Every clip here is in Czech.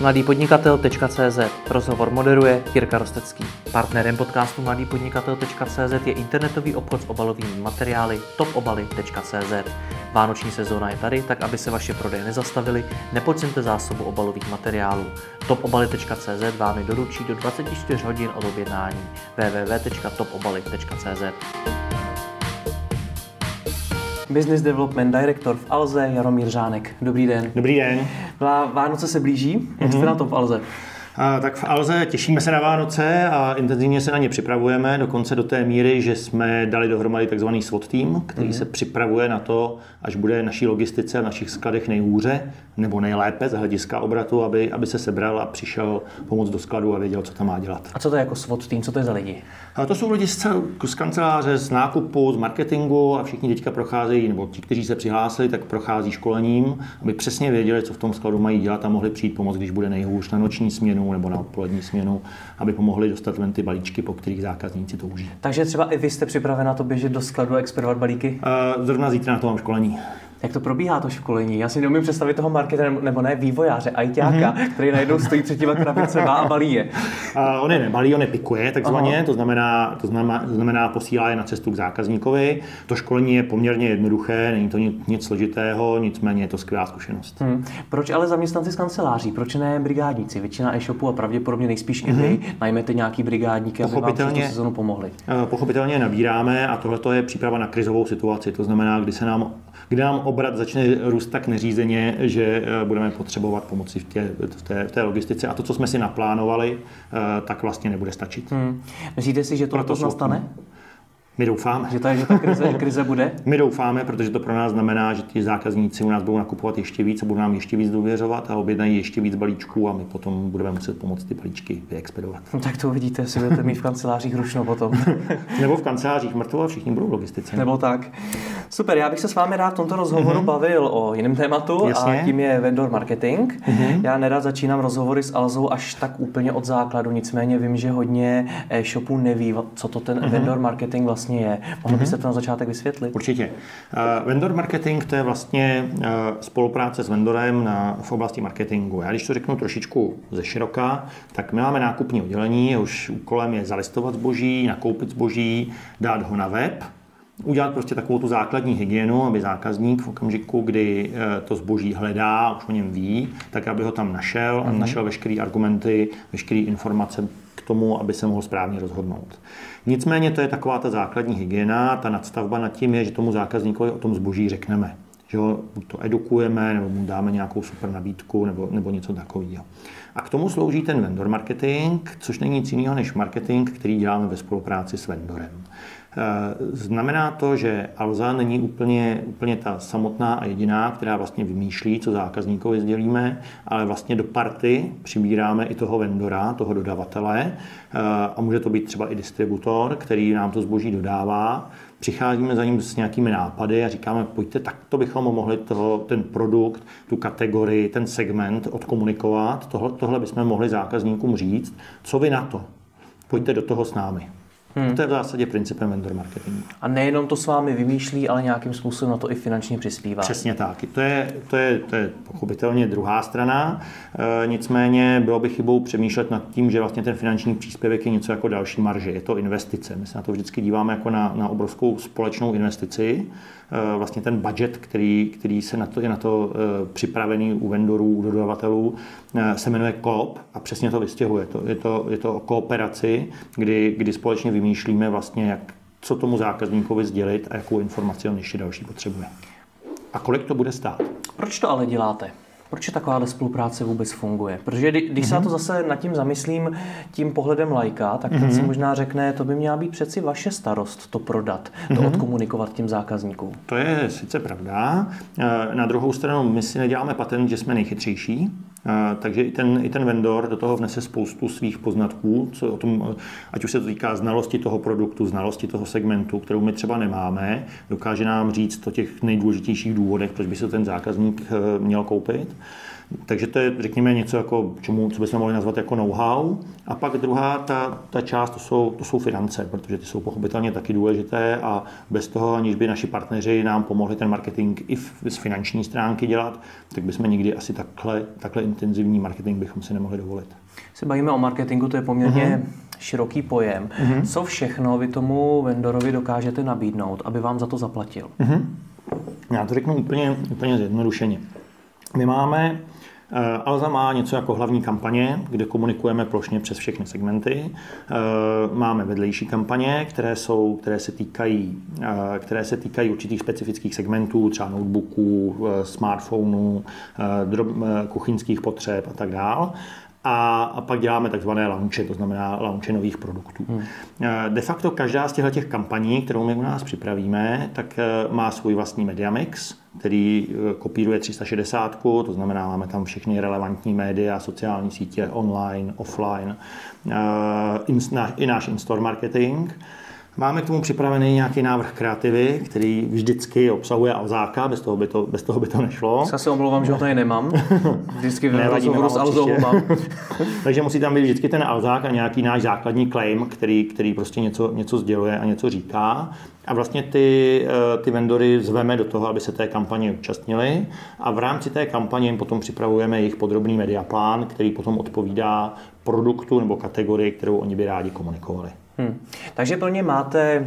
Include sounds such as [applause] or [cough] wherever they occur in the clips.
mladýpodnikatel.cz Rozhovor moderuje Jirka Rostecký. Partnerem podcastu mladýpodnikatel.cz je internetový obchod s obalovými materiály topobaly.cz. Vánoční sezóna je tady, tak aby se vaše prodeje nezastavily, nepodceňte zásobu obalových materiálů. topobaly.cz vám je doručí do 24 hodin od objednání. www.topobaly.cz Business Development Director v Alze Jaromír Žánek. Dobrý den. Dobrý den. Vánoce se blíží. Jak jste mm-hmm. na to v Alze? A, tak v Alze těšíme se na Vánoce a intenzivně se na ně připravujeme, dokonce do té míry, že jsme dali dohromady takzvaný SWOT tým, který mm-hmm. se připravuje na to, až bude naší logistice a našich skladech nejhůře nebo nejlépe z hlediska obratu, aby, aby se sebral a přišel pomoct do skladu a věděl, co tam má dělat. A co to je jako SWOT tým, co to je za lidi? A to jsou lidi z, z kanceláře, z nákupu, z marketingu a všichni teďka procházejí, nebo ti, kteří se přihlásili, tak prochází školením, aby přesně věděli, co v tom skladu mají dělat a mohli přijít pomoct, když bude nejhůř na noční směnu nebo na odpolední směnu, aby pomohli dostat ven ty balíčky, po kterých zákazníci touží. Takže třeba i vy jste připravena to běžet do skladu a expedovat balíky? Zrovna zítra na to mám školení. Jak to probíhá to školení? Já si neumím představit toho marketera, nebo ne vývojáře, ajťáka, mm-hmm. který najednou stojí před těma krabicema a balí je. Uh, on je nebalí, on je pikuje takzvaně, to znamená, to znamená, to znamená posílá je na cestu k zákazníkovi. To školení je poměrně jednoduché, není to nic, nic složitého, nicméně je to skvělá zkušenost. Hmm. Proč ale zaměstnanci z kanceláří? Proč ne brigádníci? Většina e-shopů a pravděpodobně nejspíš mm-hmm. i vy mhm. najmete nějaký brigádníky, aby vám sezonu pomohli. Uh, pochopitelně nabíráme a tohle je příprava na krizovou situaci. To znamená, kdy se nám kdy nám obrat začne růst tak neřízeně, že eh, budeme potřebovat pomoci v, tě, v, té, v té logistice. A to, co jsme si naplánovali, eh, tak vlastně nebude stačit. Hmm. Myslíte si, že to letos nastane? My doufáme. Že, ta, že ta krize, krize bude? My doufáme, protože to pro nás znamená, že ti zákazníci u nás budou nakupovat ještě víc a budou nám ještě víc důvěřovat a objednají ještě víc balíčků a my potom budeme muset pomoct ty balíčky vyexpedovat. No, tak to uvidíte, jestli budete mít v kancelářích ručno potom. [laughs] Nebo v kancelářích mrtvo a všichni budou v logistice. Nebo tak. Super, já bych se s vámi rád v tomto rozhovoru mm-hmm. bavil o jiném tématu Jasně. a tím je vendor marketing. Mm-hmm. Já nerad začínám rozhovory s Alzou až tak úplně od základu, nicméně vím, že hodně e-shopů neví, co to ten mm-hmm. vendor marketing vlastně je. Mohl byste to na začátek vysvětlit? Určitě. Uh, vendor marketing to je vlastně uh, spolupráce s vendorem na, v oblasti marketingu. Já když to řeknu trošičku ze široka, tak my máme nákupní oddělení, už úkolem je zalistovat zboží, nakoupit zboží, dát ho na web, udělat prostě takovou tu základní hygienu, aby zákazník v okamžiku, kdy eh, to zboží hledá, už o něm ví, tak aby ho tam našel a mhm. našel veškeré argumenty, veškeré informace tomu, aby se mohl správně rozhodnout. Nicméně to je taková ta základní hygiena, ta nadstavba nad tím je, že tomu zákazníkovi o tom zboží řekneme. Že ho to edukujeme, nebo mu dáme nějakou super nabídku, nebo, nebo něco takového. A k tomu slouží ten vendor marketing, což není nic jiného než marketing, který děláme ve spolupráci s vendorem. Eh, znamená to, že Alza není úplně, úplně ta samotná a jediná, která vlastně vymýšlí, co zákazníkovi sdělíme, ale vlastně do party přibíráme i toho vendora, toho dodavatele eh, a může to být třeba i distributor, který nám to zboží dodává. Přicházíme za ním s nějakými nápady a říkáme, pojďte, tak to bychom mohli toho, ten produkt, tu kategorii, ten segment odkomunikovat. Tohle, tohle bychom mohli zákazníkům říct. Co vy na to? Pojďte do toho s námi. Hmm. To je v zásadě principem vendor marketingu. A nejenom to s vámi vymýšlí, ale nějakým způsobem na to i finančně přispívá. Přesně tak. To je, to je, to je pochopitelně druhá strana. E, nicméně bylo by chybou přemýšlet nad tím, že vlastně ten finanční příspěvek je něco jako další marže. Je to investice. My se na to vždycky díváme jako na, na obrovskou společnou investici. E, vlastně ten budget, který, který se na to, je na to e, připravený u vendorů, u dodavatelů, e, se jmenuje COOP a přesně to vystěhuje. To, je, to, je to o kooperaci, kdy, kdy společně vymýšlíme vlastně, jak, co tomu zákazníkovi sdělit a jakou informaci on ještě další potřebuje. A kolik to bude stát? Proč to ale děláte? Proč takováhle spolupráce vůbec funguje? Protože když mm-hmm. se na to mhm. zase nad tím zamyslím tím pohledem lajka, tak mm-hmm. ten si mhm. možná řekne, to by měla být přeci vaše starost to prodat, to mm-hmm. odkomunikovat tím zákazníkům. To je sice pravda. Eh, na druhou stranu my si neděláme patent, že jsme nejchytřejší, takže i ten, i ten vendor do toho vnese spoustu svých poznatků, co o tom, ať už se to týká znalosti toho produktu, znalosti toho segmentu, kterou my třeba nemáme, dokáže nám říct o těch nejdůležitějších důvodech, proč by se ten zákazník eh, měl koupit. Takže to je, řekněme, něco, jako, čemu, co bychom mohli nazvat jako know-how. A pak druhá ta, ta část, to jsou, to jsou finance, protože ty jsou pochopitelně taky důležité a bez toho, aniž by naši partneři nám pomohli ten marketing i z finanční stránky dělat, tak bychom nikdy asi takhle, takhle intenzivní marketing bychom si nemohli dovolit. Se bavíme o marketingu, to je poměrně uh-huh. široký pojem. Uh-huh. Co všechno vy tomu vendorovi dokážete nabídnout, aby vám za to zaplatil? Uh-huh. Já to řeknu úplně, úplně zjednodušeně. My máme Alza má něco jako hlavní kampaně, kde komunikujeme plošně přes všechny segmenty. Eh, máme vedlejší kampaně, které, jsou, které, se týkají, eh, které se týkají určitých specifických segmentů, třeba notebooků, smartphonů, kuchyňských potřeb a tak dále a, a pak děláme takzvané launche, to znamená launche nových produktů. Hmm. De facto každá z těchto kampaní, kterou my u nás připravíme, tak má svůj vlastní media mix, který eh, kopíruje 360, to znamená, máme tam všechny relevantní média, sociální sítě, online, offline, eh, i náš in-store marketing. Máme k tomu připravený nějaký návrh kreativy, který vždycky obsahuje Alzáka, bez toho by to, bez toho by to nešlo. Já se omlouvám, že ho tady nemám. Vždycky v rozhovoru s Alzou mám. [laughs] Takže musí tam být vždycky ten Alzák a nějaký náš základní claim, který, který prostě něco, něco sděluje a něco říká. A vlastně ty, eh, ty vendory zveme do toho, aby se té kampaně účastnili a v rámci té kampaně jim potom připravujeme jejich podrobný mediaplán, který potom odpovídá produktu nebo kategorii, kterou oni by rádi komunikovali. Hmm. Takže pro ně máte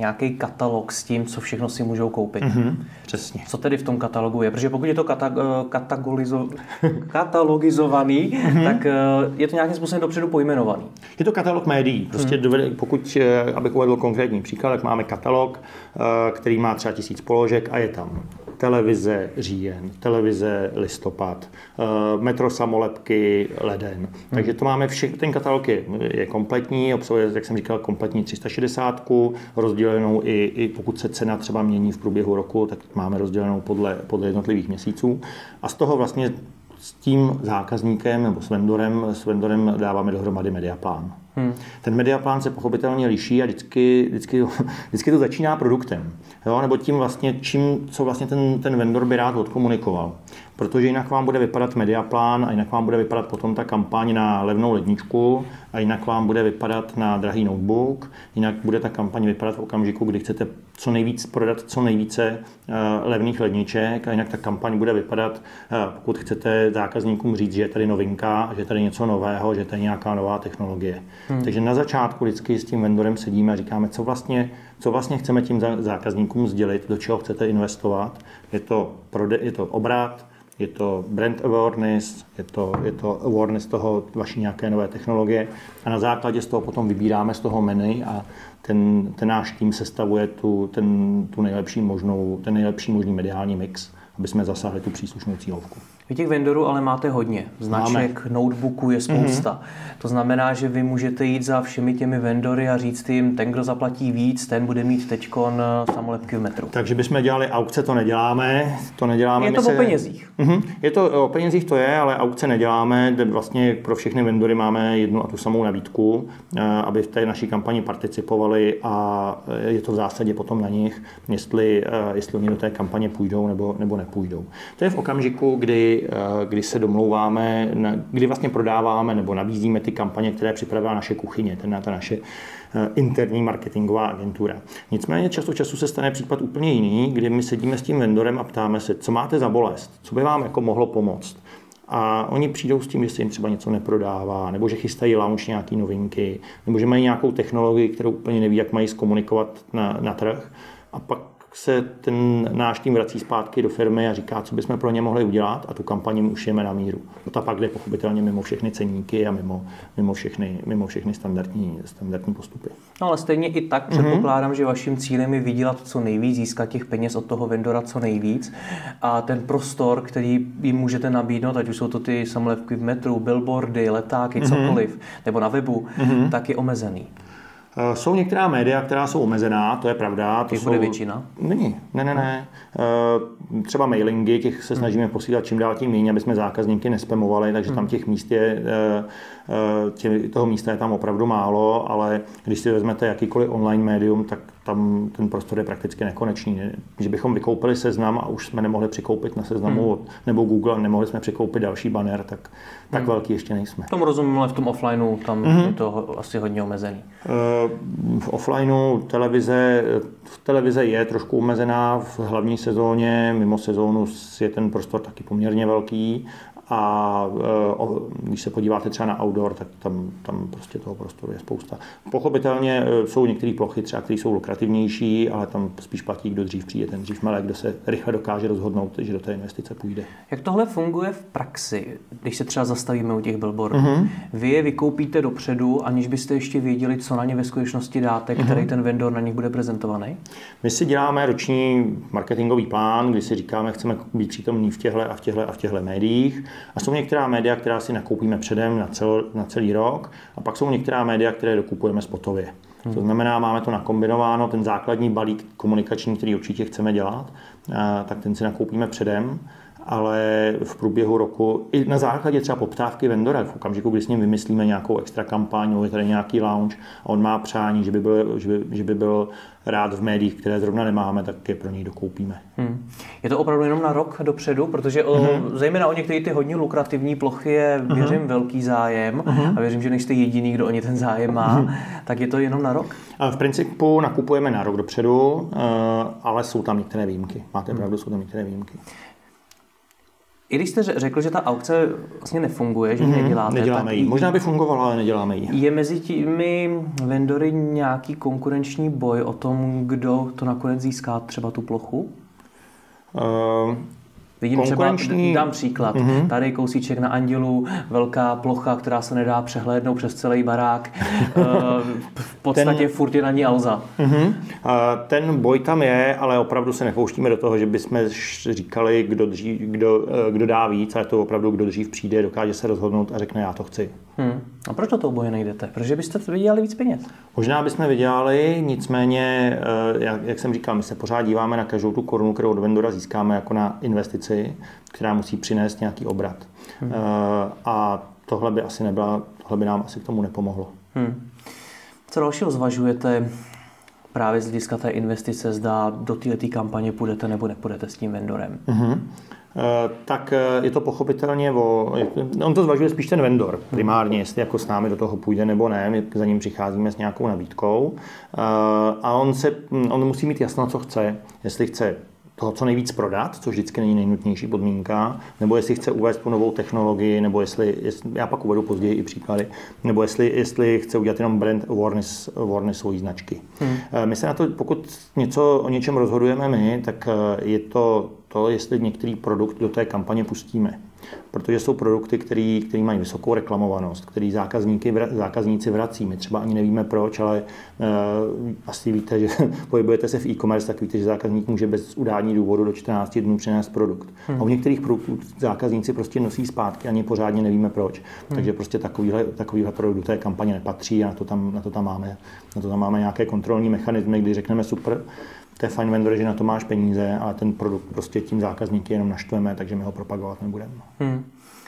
nějaký katalog s tím, co všechno si můžou koupit. Mm-hmm, přesně. Co tedy v tom katalogu je? Protože pokud je to kata- katagolizo- [laughs] katalogizovaný, mm-hmm. tak eh, je to nějakým způsobem dopředu pojmenovaný. Je to katalog médií. Prostě mm. dovede, pokud, eh, abych uvedl konkrétní příklad, tak máme katalog, eh, který má třeba tisíc položek a je tam televize říjen, televize listopad, eh, metro samolepky leden. Hmm. Takže to máme všechny, ten katalog je, je kompletní, obsahuje, jak jsem říkal, kompletní 360, rozdělenou i, i pokud se cena třeba mění v průběhu roku, tak máme rozdělenou podle, podle jednotlivých měsíců. A z toho vlastně s tím zákazníkem nebo s vendorem, s vendorem dáváme dohromady mediaplán. Hmm. Ten mediaplán se pochopitelně liší a vždycky, vždycky, [laughs] vždycky to začíná produktem. Jo? Nebo tím vlastně, čím, co vlastně ten, ten vendor by rád odkomunikoval protože jinak vám bude vypadat mediaplán a jinak vám bude vypadat potom ta kampaň na levnou ledničku a jinak vám bude vypadat na drahý notebook, jinak bude ta kampaň vypadat v okamžiku, kdy chcete co nejvíc prodat co nejvíce eh, levných ledniček a jinak ta kampaň bude vypadat, eh, pokud chcete zákazníkům říct, že je tady novinka, že je tady něco nového, že je nějaká nová technologie. Hmm. Takže na začátku vždycky s tím vendorem sedíme a říkáme, co vlastně, co vlastně chceme tím zákazníkům sdělit, do čeho chcete investovat. Je to, prode, je to obrat, je to brand awareness, je to, je to awareness toho vaší nějaké nové technologie a na základě z toho potom vybíráme z toho menu a ten, ten náš tým sestavuje tu, ten, tu nejlepší možnou, ten nejlepší možný mediální mix, aby jsme zasáhli tu příslušnou cílovku. Vy těch vendorů ale máte hodně. Značek, Máme. notebooků je spousta. Mm-hmm. To znamená, že vy můžete jít za všemi těmi vendory a říct jim, ten, kdo zaplatí víc, ten bude mít teďkon eh, samolepky v metru. Takže bychom dělali aukce, to neděláme. To neděláme. Je to se... o penězích. Mm-hmm. Je to o penězích, to je, ale aukce neděláme. Vlastně pro všechny vendory máme jednu a tu samou nabídku, eh, aby v té naší kampani participovali a eh, je to v zásadě potom na nich, jestli, jestli oni do té kampaně půjdou nebo, nebo nepůjdou. To je v okamžiku, kdy Eh, kdy se domlouváme, kdy vlastně prodáváme nebo nabízíme ty kampaně, které připravila naše kuchyně, ten ta naše eh, interní marketingová agentura. Nicméně často času se stane případ úplně jiný, kdy my sedíme s tím vendorem a ptáme se, co máte za bolest, co by vám jako mohlo pomoct. A oni přijdou s tím, že se jim třeba něco neprodává, nebo že chystají launch nějaký novinky, nebo že mají nějakou technologii, kterou úplně neví, jak mají zkomunikovat na, na trh. A pak se ten náš tým vrací zpátky do firmy a říká, co bychom pro ně mohli udělat a tu kampaní už jeme na míru. No ta pak jde pochopitelně mimo všechny ceníky a mimo, mimo, všechny, mimo všechny standardní, standardní postupy. No ale stejně i tak mm-hmm. předpokládám, že vaším cílem je vydělat co nejvíc, získat těch peněz od toho vendora co nejvíc a ten prostor, který jim můžete nabídnout, ať už jsou to ty samolepky v metru, billboardy, letáky, mm-hmm. cokoliv, nebo na webu, mm-hmm. tak je omezený. Eh, jsou některá média, která jsou omezená, to je pravda. To jsou... bude většina? Není, ne, ne, ne. Eh, třeba mailingy, těch se snažíme posílat čím dál tím méně, aby jsme zákazníky nespemovali, takže tam hmm. těch míst je, eh, tě, toho místa je tam opravdu málo, ale když si vezmete jakýkoliv online médium, tak tam ten prostor je prakticky nekonečný. Že bychom vykoupili seznam a už jsme nemohli přikoupit na seznamu hmm. nebo Google, nemohli jsme přikoupit další banner, tak, tak hmm. velký ještě nejsme. V tom rozumím, ale v tom offlineu tam hmm. je to asi hodně omezený. Eh, v offlineu televize, televize je trošku omezená v hlavní sezóně, mimo sezónu je ten prostor taky poměrně velký a e, když se podíváte třeba na outdoor, tak tam, tam prostě toho prostoru je spousta. Pochopitelně e, jsou některé plochy třeba, které jsou lukrativnější, ale tam spíš platí, kdo dřív přijde, ten dřív malé, kdo se rychle dokáže rozhodnout, že do té investice půjde. Jak tohle funguje v praxi, když se třeba zastavíme u těch billboardů? Uh-huh. Vy je vykoupíte dopředu, aniž byste ještě věděli, co na ně ve skutečnosti dáte, uh-huh. který ten vendor na nich bude prezentovaný? My si děláme roční marketingový plán, kdy si říkáme, chceme být přítomní v těchto a v těchto a v těchto médiích. A jsou některá média, která si nakoupíme předem na, cel, na celý rok, a pak jsou některá média, které dokupujeme spotově. Hmm. To znamená, máme to nakombinováno, ten základní balík komunikační, který určitě chceme dělat, tak ten si nakoupíme předem ale v průběhu roku, i na základě třeba poptávky vendora, v okamžiku, kdy s ním vymyslíme nějakou extra kampaň, je tady nějaký launch a on má přání, že by byl, že by, že by byl rád v médiích, které zrovna nemáme, tak je pro něj dokoupíme. Hmm. Je to opravdu jenom na rok dopředu, protože o, hmm. zejména o některé ty hodně lukrativní plochy je, věřím, hmm. velký zájem hmm. a věřím, že nejste jediný, kdo o ně ten zájem má, hmm. tak je to jenom na rok? V principu nakupujeme na rok dopředu, eh, ale jsou tam některé výjimky. Máte hmm. pravdu, jsou tam některé výjimky. I když jste řekl, že ta aukce vlastně nefunguje, že mm-hmm, neděláte. Neděláme ji. Možná by fungovala, ale neděláme ji. Je mezi těmi vendory nějaký konkurenční boj o tom, kdo to nakonec získá třeba tu plochu? Uh, Vidím třeba, dám příklad, mm-hmm. tady kousíček na Andělu, velká plocha, která se nedá přehlédnout přes celý barák, eh, v podstatě ten, furt je na ní Alza. Mm-hmm. Ten boj tam je, ale opravdu se nepouštíme do toho, že bychom říkali, kdo, dřív, kdo, eh, kdo dá víc, ale to opravdu, kdo dřív přijde, dokáže se rozhodnout a řekne, já to chci. Hmm. A proč do toho boje nejdete? Protože byste vydělali víc peněz? Možná bychom vydělali, nicméně, eh, jak, jak jsem říkal, my se pořád díváme na každou tu korunu, kterou od vendora získáme jako na investici, která musí přinést nějaký obrat. Hmm. A tohle by asi nebyla, tohle by nám asi k tomu nepomohlo. Hmm. Co dalšího zvažujete právě z hlediska té investice, zda do této kampaně půjdete nebo nepůjdete s tím vendorem? Hmm. Eh, tak eh, je to pochopitelně o... On to zvažuje spíš ten vendor primárně, jestli jako s námi do toho půjde nebo ne. My za ním přicházíme s nějakou nabídkou. Eh, a on, se, on musí mít jasno, co chce. Jestli chce toho co nejvíc prodat, což vždycky není nejnutnější podmínka, nebo jestli chce uvést tu novou technologii, nebo jestli, jestli já pak uvedu později i příklady, nebo jestli, jestli chce udělat jenom brand awareness, awareness svojí značky. Hmm. My se na to, pokud něco o něčem rozhodujeme my, tak je to to, jestli některý produkt do té kampaně pustíme. Protože jsou produkty, které mají vysokou reklamovanost, který zákazníky, zákazníci vrací. My třeba ani nevíme proč, ale uh, asi víte, že [laughs] pohybujete se v e-commerce, tak víte, že zákazník může bez udání důvodu do 14 dnů přinést produkt. Hmm. A u některých produktů zákazníci prostě nosí zpátky, ani pořádně nevíme proč. Hmm. Takže prostě takovýhle, takovýhle produkt do té kampaně nepatří a na to tam, na to tam, máme, na to tam máme nějaké kontrolní mechanismy, kdy řekneme super, to je fajn vendor, že na to máš peníze, ale ten produkt prostě tím zákazníky jenom naštveme, takže my ho propagovat nebudeme. Hmm.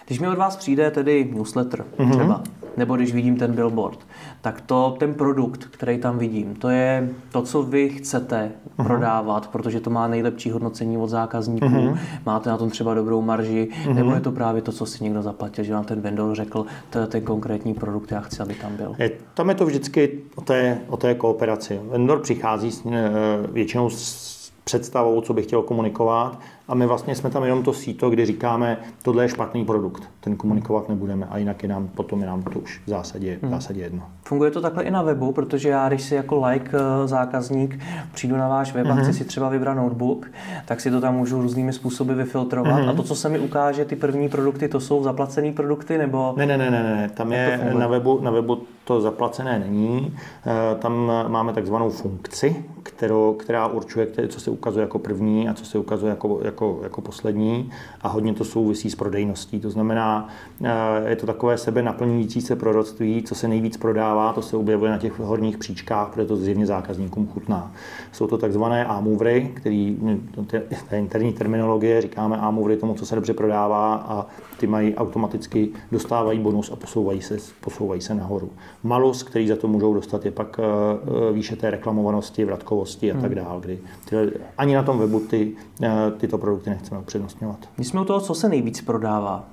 Když mi od vás přijde tedy newsletter mm-hmm. třeba, nebo když vidím ten billboard, tak to ten produkt, který tam vidím, to je to, co vy chcete mm-hmm. prodávat, protože to má nejlepší hodnocení od zákazníků, mm-hmm. máte na tom třeba dobrou marži, mm-hmm. nebo je to právě to, co si někdo zaplatil, že vám ten vendor řekl, to je ten konkrétní produkt, já chci, aby tam byl. Je, tam je to vždycky o té, o té kooperaci. Vendor přichází s, eh, většinou s představou, co bych chtěl komunikovat a my vlastně jsme tam jenom to síto, kdy říkáme, tohle je špatný produkt, ten komunikovat nebudeme a jinak je nám, potom je nám to už v zásadě, v hmm. zásadě jedno. Funguje to takhle i na webu, protože já, když si jako like eh, zákazník přijdu na váš web mm-hmm. a chci mhm. si třeba vybrat notebook, tak si to tam můžu různými způsoby vyfiltrovat mm-hmm. a to, co se mi ukáže, ty první produkty, to jsou zaplacené produkty nebo... Ne, ne, ne, ne, ne. tam je na webu, na webu to zaplacené není. Eh, tam máme takzvanou funkci, kterou, která určuje, co se ukazuje jako první a co se ukazuje jako, jako, jako poslední a hodně to souvisí s prodejností. To znamená, eh, je to takové sebe naplňující se proroctví, co se nejvíc prodává, to se objevuje na těch horních příčkách, protože to zjevně zákazníkům chutná. Jsou to takzvané A-movery, který, to je interní terminologie, říkáme A-movery tomu, co se dobře prodává a ty mají automaticky, dostávají bonus a posouvají se, posouvají se nahoru. Malus, který za to můžou dostat, je pak eh, výše té reklamovanosti, vratkovosti a tak hmm. dále, kdy tyhle, ani na tom webu ty, eh, tyto produkty nechceme upřednostňovat. My jsme u toho, co se nejvíc prodává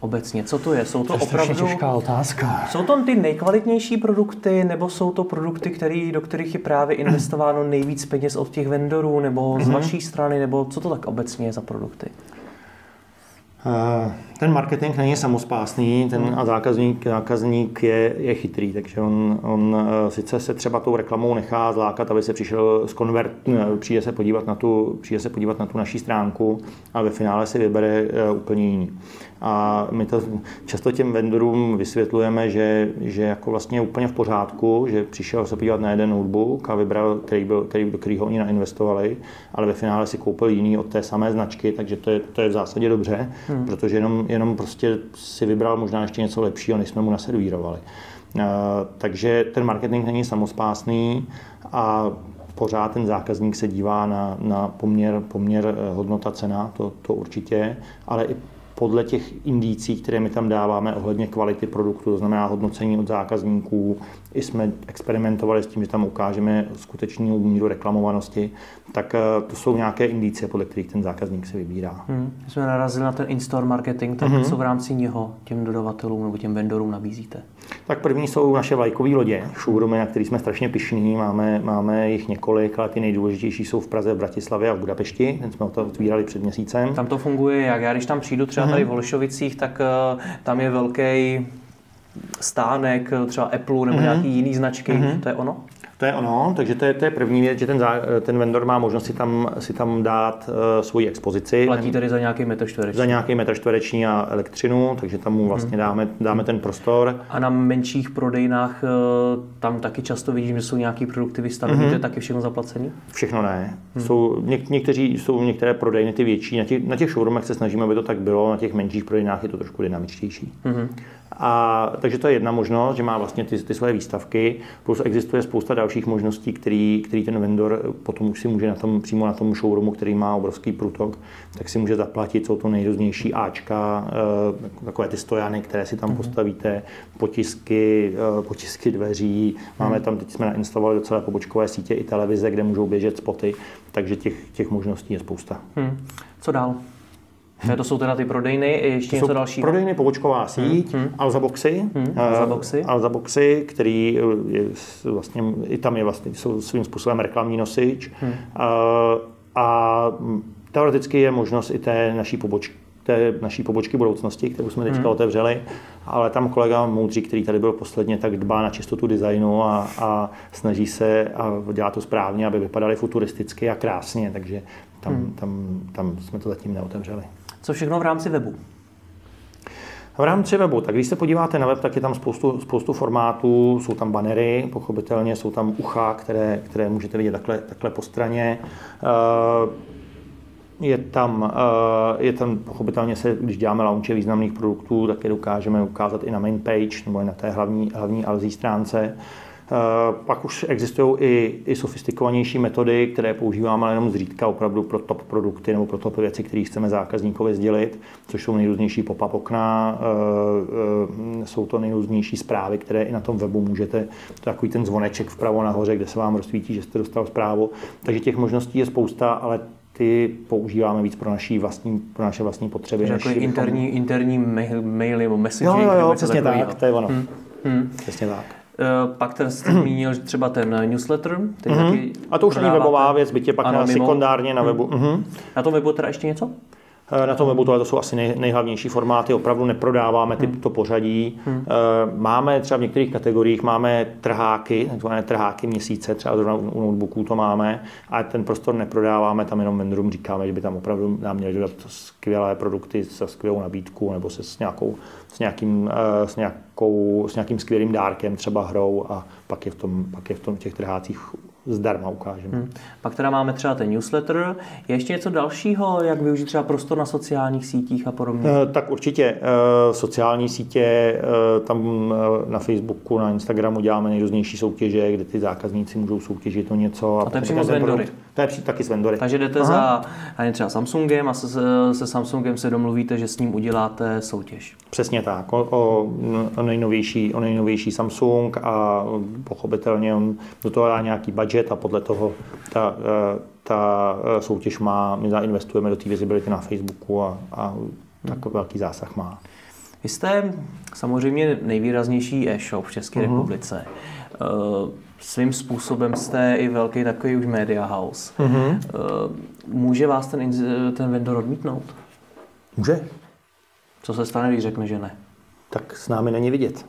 obecně? Co to je? Jsou to, to opravdu... těžká otázka. Jsou to ty nejkvalitnější produkty, nebo jsou to produkty, který, do kterých je právě investováno nejvíc peněz od těch vendorů, nebo z mm-hmm. vaší strany, nebo co to tak obecně je za produkty? Eh, ten marketing není samospásný ten hmm. a zákazník, zákazník je, je chytrý, takže on, on eh, sice se třeba tou reklamou nechá zlákat, aby se přišel konvert, eh, přijde se podívat na tu, přijde se podívat na tu naší stránku, ale ve finále si vybere úplně jiný. A my to často těm vendorům vysvětlujeme, že, že jako vlastně je úplně v pořádku, že přišel se podívat na jeden notebook a vybral, který byl, který, do kterého oni nainvestovali, ale ve finále si koupil jiný od té samé značky, takže to je, to je v zásadě dobře, hmm. protože jenom, jenom prostě si vybral možná ještě něco lepšího, než jsme mu naservírovali. Takže ten marketing není samospásný a pořád ten zákazník se dívá na, na poměr, poměr eh, hodnota cena, to, to určitě, ale i podle těch indicí, které my tam dáváme ohledně kvality produktu, to znamená hodnocení od zákazníků, i jsme experimentovali s tím, že tam ukážeme skutečnou míru reklamovanosti, tak eh, to jsou nějaké indicie, podle kterých ten zákazník se vybírá. Hmm. My jsme narazili na ten in-store marketing, tak hmm. co v rámci něho těm dodavatelům nebo těm vendorům nabízíte? Tak první jsou naše vlajkové lodě, showroomy, na který jsme strašně pišní, máme, máme jich několik, ale ty nejdůležitější jsou v Praze, v Bratislavě a v Budapešti, ten jsme to otvírali před měsícem. Tam to funguje jak? Já když tam přijdu třeba tady v Holešovicích, tak uh, tam je velký stánek třeba Apple nebo mm-hmm. nějaký jiný značky, mm-hmm. to je ono? To je ono, takže to je, to je první věc, že ten, zá, ten vendor má možnost si tam, si tam dát uh, svoji expozici. Platí tedy za nějaký metr čtvereční. Za nějaký metr čtvereční a elektřinu, takže tam mu mhm. vlastně dáme, dáme ten prostor. A na menších prodejnách uh, tam taky často vidím, že jsou nějaký produkty vystaveny, mm-hmm. to je taky všechno zaplacený? Všechno ne. Hmm. Jsou, něk, někteří, jsou některé prodejny ty větší, na těch, na těch showroomech se snažíme, aby to tak bylo, na těch menších prodejnách je to trošku dynamičtější. Mm-hmm. A, takže to je jedna možnost, že má vlastně ty, ty své výstavky, plus existuje spousta dalších možností, který, který ten vendor potom už si může na tom, přímo na tom showroomu, který má obrovský průtok, tak si může zaplatit, jsou to nejrůznější Ačka, eh, takové ty stojany, které si tam mm-hmm. postavíte, potisky, eh, potisky dveří, máme tam, teď jsme nainstalovali do celé pobočkové sítě i televize, kde můžou běžet spoty, takže těch, těch možností je spousta. Hmm. Co dál? Hmm. To jsou teda ty prodejny, ještě to něco dalšího? Prodejny, pobočková síť, hmm. Alza Boxy, hmm. Alza Boxy. Který je vlastně, i tam je vlastně, jsou svým způsobem reklamní nosič. Hmm. A, a teoreticky je možnost i té naší pobočky té naší pobočky budoucnosti, kterou jsme teďka hmm. otevřeli, ale tam kolega Moudří, který tady byl posledně, tak dbá na čistotu designu a, a snaží se a dělá to správně, aby vypadaly futuristicky a krásně, takže tam, hmm. tam, tam jsme to zatím neotevřeli. Co všechno v rámci webu? V rámci webu, tak když se podíváte na web, tak je tam spoustu, spoustu formátů, jsou tam banery, pochopitelně jsou tam ucha, které, které můžete vidět takhle, takhle po straně. Eh, je tam, eh, je tam pochopitelně se, když děláme launche významných produktů, tak je dokážeme ukázat i na main page nebo i na té hlavní, hlavní Alzí stránce. Eh, pak už existují i, i sofistikovanější metody, které používáme jenom zřídka opravdu pro top produkty nebo pro top věci, které chceme zákazníkovi sdělit, což jsou nejrůznější pop-up okna, eh, eh, jsou to nejrůznější zprávy, které i na tom webu můžete, to takový ten zvoneček vpravo nahoře, kde se vám rozsvítí, že jste dostal zprávu. Takže těch možností je spousta, ale ty používáme víc pro, naší vlastní, pro naše vlastní potřeby. Jako interní, interní maily nebo messaging? Jo, jo, jo přesně tak, to je ono. Hmm. Hmm. Přesně tak. Uh, pak ten jste [clears throat] zmínil třeba ten newsletter. Ten mm-hmm. taky a to už není webová věc, je pak ano, na sekundárně na webu. Mm-hmm. Na tom webu teda ještě něco? Eh, na tom webu tohle to jsou asi nej, nejhlavnější formáty, opravdu neprodáváme ty, hmm. to pořadí. Hmm. Máme třeba v některých kategoriích máme trháky, takzvané trháky měsíce, třeba zrovna u notebooků to máme, a ten prostor neprodáváme, tam jenom vendorům říkáme, že by tam opravdu nám měli dodat skvělé produkty se skvělou nabídkou nebo se s, nějakou, s, nějakým, s, nějakou, s nějakým skvělým dárkem, třeba hrou a pak je v tom, pak je v tom těch trhácích zdarma ukážeme. Hmm. Pak teda máme třeba ten newsletter. Je ještě něco dalšího, jak využít třeba prostor na sociálních sítích a podobně? E, tak určitě. E, sociální sítě, e, tam na Facebooku, na Instagramu děláme nejrůznější soutěže, kde ty zákazníci můžou soutěžit o něco. A, a to je přímo z vendory? To je taky s vendory. Takže jdete Aha. za třeba Samsungem a se, se Samsungem se domluvíte, že s ním uděláte soutěž. Přesně tak. O, o, o, nejnovější, o nejnovější Samsung a pochopitelně on do toho dá nějaký budget a podle toho ta, e, ta e, soutěž má, my zainvestujeme do té visibility na Facebooku a, a takový velký zásah má. Vy jste samozřejmě nejvýraznější e-shop v České uh-huh. republice. Uh, svým způsobem jste i velký takový už media house. Uh-huh. Uh, může vás ten, ten vendor odmítnout? Může. Co se stane, když řekne, že ne? Tak s námi není vidět.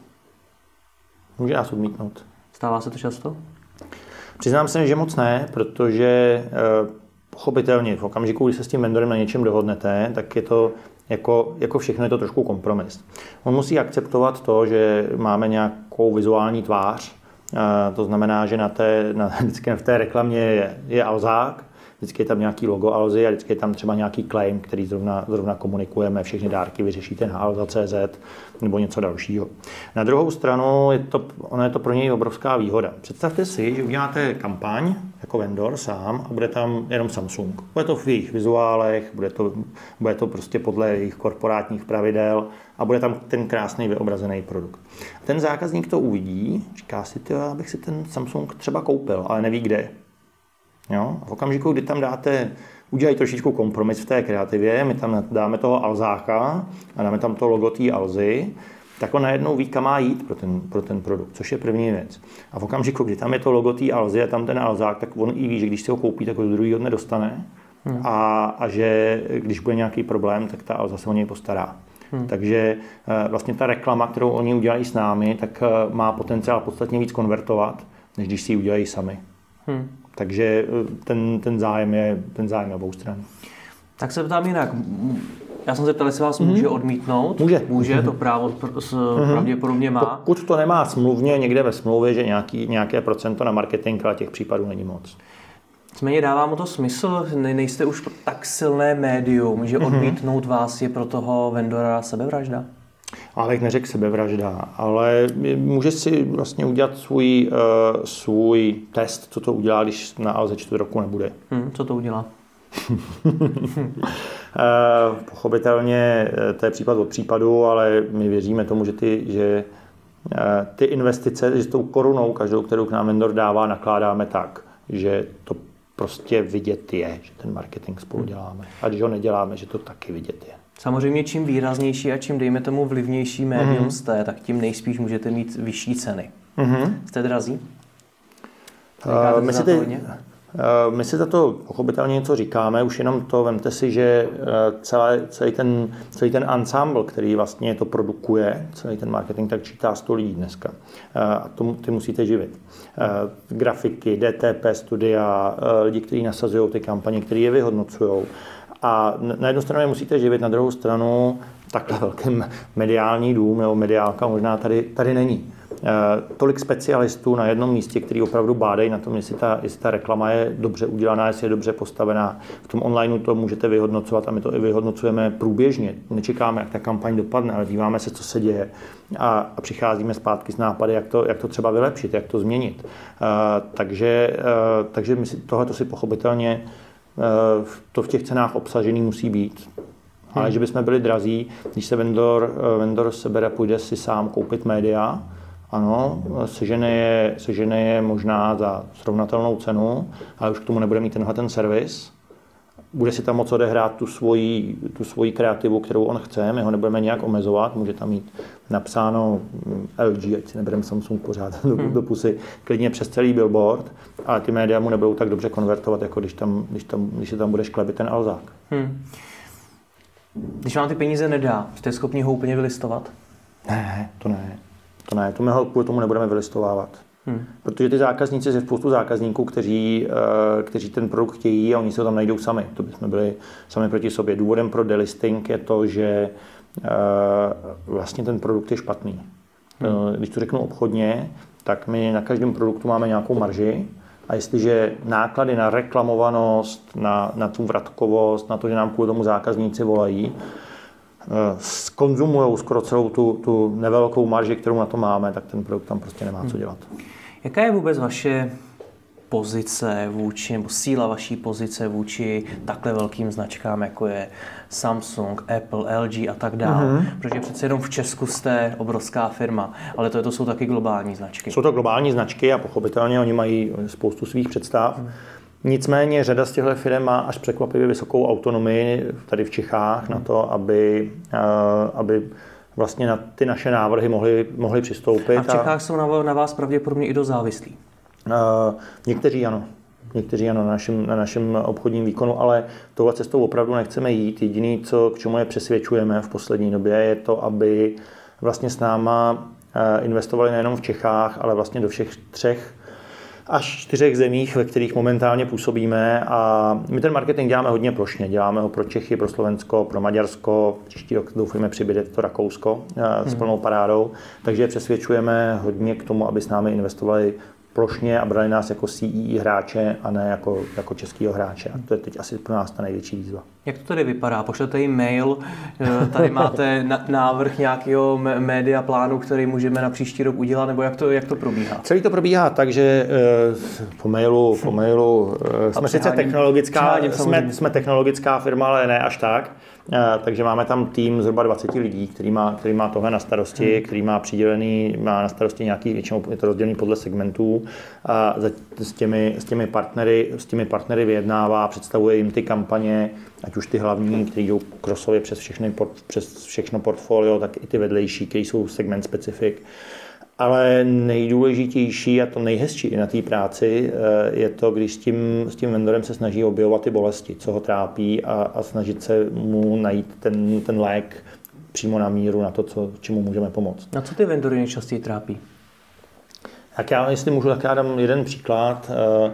Může nás odmítnout. Stává se to často? Přiznám se, že moc ne, protože eh, pochopitelně v okamžiku, kdy se s tím vendorem na něčem dohodnete, tak je to jako, jako všechno je to trošku kompromis. On musí akceptovat to, že máme nějakou vizuální tvář, eh, to znamená, že na té, na, [laughs] vždycky v té reklamě je, je alzák, vždycky je tam nějaký logo Alzy a vždycky je tam třeba nějaký claim, který zrovna, zrovna komunikujeme, všechny dárky vyřešíte na alza.cz nebo něco dalšího. Na druhou stranu je to, ono je to pro něj obrovská výhoda. Představte si, že uděláte kampaň jako vendor sám a bude tam jenom Samsung. Bude to v jejich vizuálech, bude to, bude to prostě podle jejich korporátních pravidel a bude tam ten krásný vyobrazený produkt. Ten zákazník to uvidí, říká si, že abych si ten Samsung třeba koupil, ale neví kde. Jo? A v okamžiku, kdy tam dáte, udělají trošičku kompromis v té kreativě, my tam dáme toho Alzáka a dáme tam to logo té Alzy, tak on najednou ví, kam má jít pro ten, pro ten produkt, což je první věc. A v okamžiku, kdy tam je to logo té Alzy a tam ten Alzák, tak on i ví, že když si ho koupí, tak ho do druhého dne dostane hmm. a, a že když bude nějaký problém, tak ta Alza se o něj postará. Hmm. Takže eh, vlastně ta reklama, kterou oni udělají s námi, tak eh, má potenciál podstatně víc konvertovat, než když si ji udělají sami. Hmm. Takže eh, ten, ten, zájem je ten zájem je obou stran. Tak se ptám jinak. Já jsem se ptal, jestli vás může odmítnout. Může. Může, to právo mm-hmm. pravděpodobně má. Pokud to nemá smluvně někde ve smlouvě, že nějaký, nějaké procento na marketing, ale těch případů není moc. Nicméně dává mu to smysl, ne, nejste už tak silné médium, že mhm. odmítnout vás je pro toho vendora sebevražda? Ale neřekl sebevražda, ale může si vlastně udělat svůj, uh, svůj test, co to udělá, když na Alze čtvrt roku nebude. Hmm, co to udělá? [laughs] Eh, pochopitelně eh, to je případ od případu, ale my věříme tomu, že ty, že ty investice, že s tou korunou, každou, kterou k nám vendor dává, nakládáme tak, že to prostě vidět je, že ten marketing spolu děláme. A když ho neděláme, že to taky vidět je. Samozřejmě čím výraznější a čím, dejme tomu, vlivnější médium mm-hmm. jste, tak tím nejspíš můžete mít vyšší ceny. Mm-hmm. Jste drazí? Uh, my, si ty, uh, my si za to pochopitelně něco říkáme, už jenom to, vemte si, že uh, celé, celý, ten, celý ten ensemble, který vlastně to produkuje, celý ten marketing, tak čítá 100 lidí dneska. Uh, a to, ty musíte živit. Uh, grafiky, DTP studia, uh, lidi, kteří nasazují ty kampaně, kteří je vyhodnocují, a na jednu stranu je musíte živit, na druhou stranu takhle [laughs] velký mediální dům nebo mediálka možná tady, tady není. E, tolik specialistů na jednom místě, který opravdu bádají na tom, jestli ta, jestli ta reklama je dobře udělaná, jestli je dobře postavená. V tom onlineu to můžete vyhodnocovat a my to i vyhodnocujeme průběžně. Nečekáme, jak ta kampaň dopadne, ale díváme se, co se děje a, a přicházíme zpátky s nápady, jak to, jak to třeba vylepšit, jak to změnit. E, takže, e, takže my si, tohle si pochopitelně Eh, to v těch cenách obsažený musí být. Ale hmm. že bychom byli drazí, když se vendor, eh, vendor sebere, půjde si sám koupit média, ano, sežene je, sežene je možná za srovnatelnou cenu, ale už k tomu nebude mít tenhle ten servis bude si tam moc odehrát tu svoji, tu svoji kreativu, kterou on chce, my ho nebudeme nějak omezovat, může tam mít napsáno mm, LG, ať si nebereme Samsung pořád [laughs] do, hmm. do pusy, klidně přes celý billboard, ale ty média mu nebudou tak dobře konvertovat, jako když, tam, když, tam, když se tam bude šklebit ten Alzák. Hmm. Když vám ty peníze nedá, jste schopni ho úplně vylistovat? Ne, to ne. To ne, to my ho kvůli tomu nebudeme vylistovávat. Hmm. Protože ty zákazníci, je spoustu zákazníků, kteří, eh, kteří ten produkt chtějí a oni se ho tam najdou sami. To bychom byli sami proti sobě. Důvodem pro delisting je to, že eh, vlastně ten produkt je špatný. Hmm. Eh, když to řeknu obchodně, tak my na každém produktu máme nějakou marži A jestliže náklady na reklamovanost, na, na tu vratkovost, na to, že nám kvůli tomu zákazníci volají, skonzumují skoro celou tu, tu nevelkou marži, kterou na to máme, tak ten produkt tam prostě nemá co dělat. Jaká je vůbec vaše pozice vůči, nebo síla vaší pozice vůči takhle velkým značkám, jako je Samsung, Apple, LG a tak dále. Mm-hmm. Protože přece jenom v Česku jste obrovská firma, ale to, to jsou taky globální značky. Jsou to globální značky a pochopitelně oni mají spoustu svých představ. Mm. Nicméně řada z těchto firm má až překvapivě vysokou autonomii tady v Čechách mm. na to, aby, uh, aby vlastně na ty naše návrhy mohli, mohli přistoupit. A v Čechách a... jsou na, na vás pravděpodobně i dost závislí. Uh, někteří ano. Někteří ano, na našem, na našem obchodním výkonu, ale touhle cestou opravdu nechceme jít. Jediný, co, k čemu je přesvědčujeme v poslední době, je to, aby vlastně s náma investovali nejenom v Čechách, ale vlastně do všech třech až čtyřech zemích, ve kterých momentálně působíme a my ten marketing děláme hodně plošně. Děláme ho pro Čechy, pro Slovensko, pro Maďarsko, příští rok doufujeme přibyde to Rakousko s hmm. plnou parádou, takže přesvědčujeme hodně k tomu, aby s námi investovali plošně a brali nás jako CEE hráče a ne jako, jako českého hráče. A to je teď asi pro nás ta největší výzva. Jak to tady vypadá? Pošlete jim mail, eh, tady máte návrh nějakého média plánu, který můžeme na příští rok udělat, nebo jak to, jak to probíhá? Celý to probíhá tak, že eh, po mailu, po mailu eh, jsme sice technologická, jsme, jsme technologická firma, ale ne až tak. Takže máme tam tým zhruba 20 lidí, který má, který má tohle na starosti, hmm. který má přidělený, má na starosti nějaký, většinou je to rozdělený podle segmentů a s těmi, s těmi partnery, s těmi partnery vyjednává, představuje jim ty kampaně, ať už ty hlavní, které jdou krosově přes, všechny, přes všechno portfolio, tak i ty vedlejší, které jsou segment specific. Ale nejdůležitější a to nejhezčí na té práci eh, je to, když s tím, s tím vendorem se snaží objevovat ty bolesti, co ho trápí a, a snažit se mu najít ten, ten lék přímo na míru na to, co, čemu můžeme pomoct. Na co ty vendory nejčastěji trápí? Tak já, jestli můžu, tak já dám jeden příklad. Uh,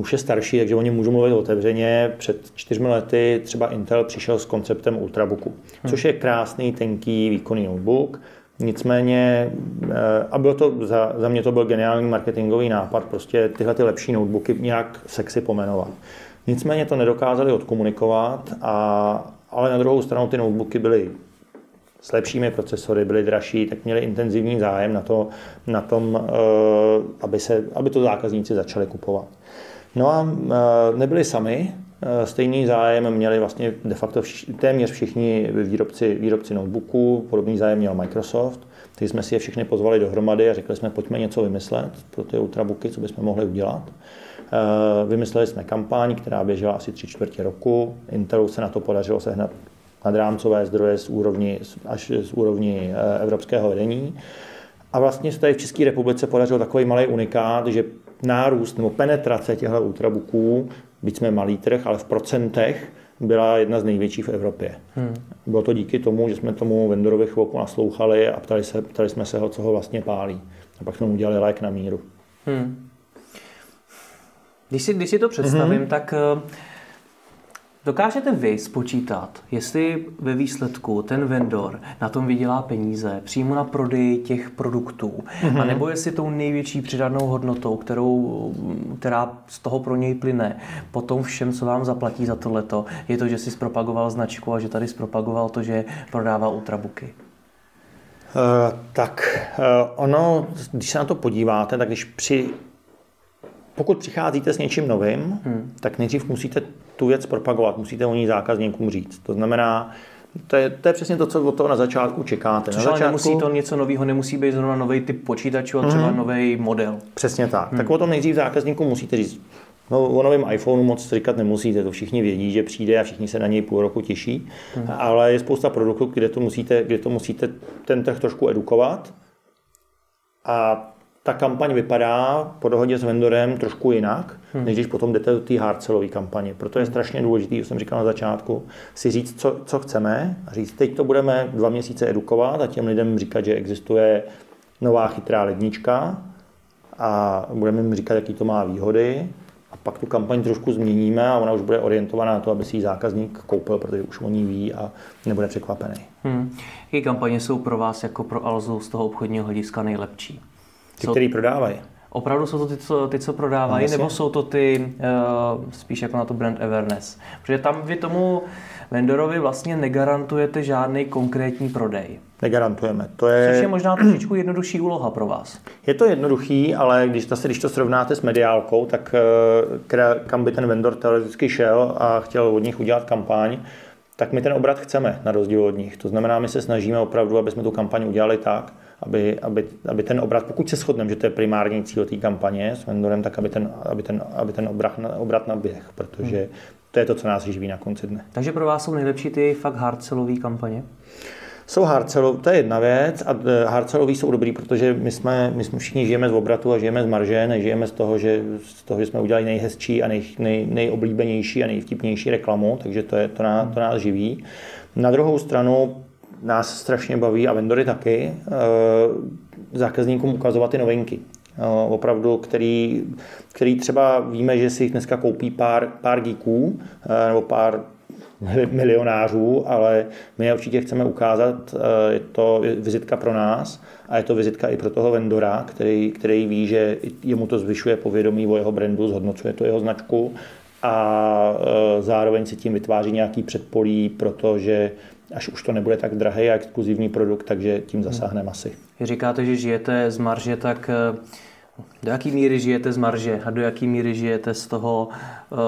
už je starší, takže oni můžou mluvit otevřeně. Před čtyřmi lety třeba Intel přišel s konceptem Ultrabooku, hmm. což je krásný, tenký, výkonný notebook. Nicméně, eh, a bylo to, za, za mě to byl geniální marketingový nápad, prostě tyhle ty lepší notebooky nějak sexy pomenovat. Nicméně to nedokázali odkomunikovat, a, ale na druhou stranu ty notebooky byly s lepšími procesory, byly dražší, tak měli intenzivní zájem na, to, na tom, eh, aby, se, aby to zákazníci začali kupovat. No a e, nebyli sami, Stejný zájem měli vlastně de facto vš- téměř všichni výrobci, výrobci notebooků, podobný zájem měl Microsoft. Teď jsme si je všechny pozvali dohromady a řekli jsme, pojďme něco vymyslet pro ty ultrabooky, co bychom mohli udělat. E, vymysleli jsme kampaň, která běžela asi tři čtvrtě roku. Intelu se na to podařilo sehnat nadrámcové zdroje z úrovni, až z úrovni evropského vedení. A vlastně se tady v České republice podařilo takový malý unikát, že nárůst nebo penetrace těchto ultrabooků, byť jsme malý trh, ale v procentech byla jedna z největších v Evropě. Hmm. Bylo to díky tomu, že jsme tomu vendorovi chvilku naslouchali a ptali, se, ptali jsme se ho, co ho vlastně pálí. A pak jsme mu udělali lék na míru. Hmm. Když si, když si to představím, hmm tak uh Dokážete vy spočítat, jestli ve výsledku ten vendor na tom vydělá peníze přímo na prodeji těch produktů, mm-hmm. anebo jestli tou největší přidanou hodnotou, kterou, která z toho pro něj plyne, potom všem, co vám zaplatí za tohleto, je to, že si zpropagoval značku a že tady zpropagoval to, že prodává ultrabooky? Uh, tak uh, ono, když se na to podíváte, tak když při pokud přicházíte s něčím novým, hmm. tak nejdřív musíte tu věc propagovat, musíte o ní zákazníkům říct. To znamená, to je, to je přesně to, co od toho na začátku čekáte. Což na začátku... nemusí to něco nového, nemusí být zrovna nový typ počítačů, ale třeba hmm. nový model. Přesně tak. Hmm. Tak o tom nejdřív zákazníkům musíte říct. No, o novém iPhoneu moc říkat nemusíte, to všichni vědí, že přijde a všichni se na něj půl roku těší, hmm. ale je spousta produktů, kde to musíte, kde to musíte ten trh trošku edukovat a ta kampaň vypadá po dohodě s vendorem trošku jinak, hmm. než když potom jdete do té hardcellové kampaně. Proto je strašně důležité, jak jsem říkal na začátku, si říct, co, co chceme a říct, teď to budeme dva měsíce edukovat a těm lidem říkat, že existuje nová chytrá lednička a budeme jim říkat, jaký to má výhody a pak tu kampaň trošku změníme a ona už bude orientovaná na to, aby si ji zákazník koupil, protože už o ní ví a nebude překvapený. Hmm. Jaké kampaně jsou pro vás jako pro Alzu z toho obchodního hlediska nejlepší? Ty, který prodávají. Opravdu jsou to ty, co, ty, co prodávají, no, nebo jsou to ty uh, spíš jako na to brand awareness? Protože tam vy tomu vendorovi vlastně negarantujete žádný konkrétní prodej. Negarantujeme. To je... Což je možná trošičku jednodušší úloha pro vás. Je to jednoduchý, ale když, zase, když to srovnáte s mediálkou, tak eh, kam by ten vendor teoreticky šel a chtěl od nich udělat kampaň, tak my ten obrat chceme na rozdíl od nich. To znamená, my se snažíme opravdu, aby jsme tu kampaň udělali tak, aby, aby, aby ten obrat, pokud se shodneme, že to je primární cíl té kampaně s vendorem, tak aby ten, aby ten, aby ten obrat, obrat naběh, protože hmm. to je to, co nás živí na konci dne. Takže pro vás jsou nejlepší ty fakt hardcellové kampaně? Jsou hardcelové, to je jedna věc a e, hardcelové jsou dobrý, protože my jsme, my jsme všichni žijeme z obratu a žijeme z marže, nežijeme z toho, že, z toho, že jsme udělali nejhezčí a nej, nej, nejoblíbenější a nejvtipnější reklamu, takže to, je, to, nás, to nás živí. Na druhou stranu nás strašně baví a vendory taky e, zákazníkům ukazovat ty novinky. E, opravdu, který, který třeba víme, že si jich dneska koupí pár, pár geeků nebo pár milionářů, ale my je určitě chceme ukázat, je to vizitka pro nás a je to vizitka i pro toho vendora, který, který ví, že jemu to zvyšuje povědomí o jeho brandu, zhodnocuje to jeho značku a zároveň si tím vytváří nějaký předpolí, protože až už to nebude tak drahý a exkluzivní produkt, takže tím zasáhne masy. Vy říkáte, že žijete z marže, tak do jaký míry žijete z marže a do jaký míry žijete z toho uh,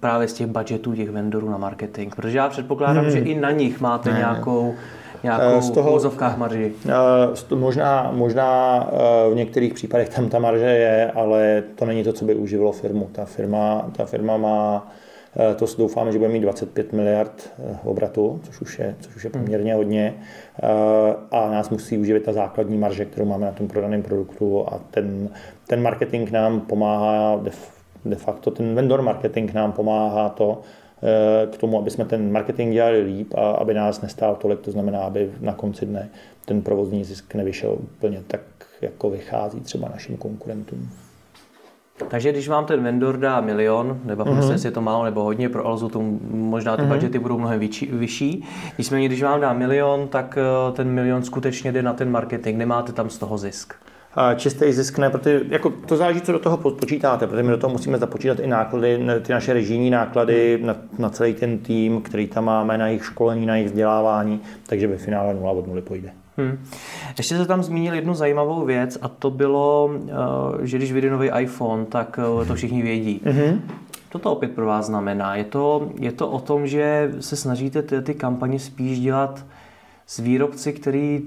právě z těch budgetů těch vendorů na marketing? Protože já předpokládám, hmm. že i na nich máte ne, nějakou nějakou eh, z toho, v úzovkách marži? Možná, možná v některých případech tam ta marže je, ale to není to, co by uživilo firmu. Ta firma, ta firma má Eh, to doufáme, že bude mít 25 miliard eh, obratu, což už je, což už je hmm. poměrně hodně. Eh, a nás musí uživit ta základní marže, kterou máme na tom prodaném produktu a ten, ten marketing nám pomáhá de, de facto, ten vendor marketing nám pomáhá to, k tomu, aby jsme ten marketing dělali líp a aby nás nestál tolik, to znamená, aby na konci dne ten provozní zisk nevyšel úplně tak, jako vychází třeba našim konkurentům. Takže když vám ten vendor dá milion, nebo mm-hmm. jestli je to málo nebo hodně, pro Alzu to možná ty mm-hmm. budgety budou mnohem vyšší, vyšší. Nicméně, když vám dá milion, tak eh, ten milion skutečně jde na ten marketing, nemáte tam z toho zisk. čistý zisk ne, protože jako to záleží, co do toho počítáte, protože my do toho musíme započítat i náklady, ty naše režijní náklady na, na celý ten tým, který tam máme, na jejich školení, na jejich vzdělávání, takže ve finále nula od nuly půjde. Hmm. Ještě se tam zmínil jednu zajímavou věc a to bylo, eh, že když vyjde nový iPhone, tak eh, to všichni vědí. Mm-hmm. Co to opět pro vás znamená? Je to, je to o tom, že se snažíte ty, ty kampaně spíš dělat s výrobci, který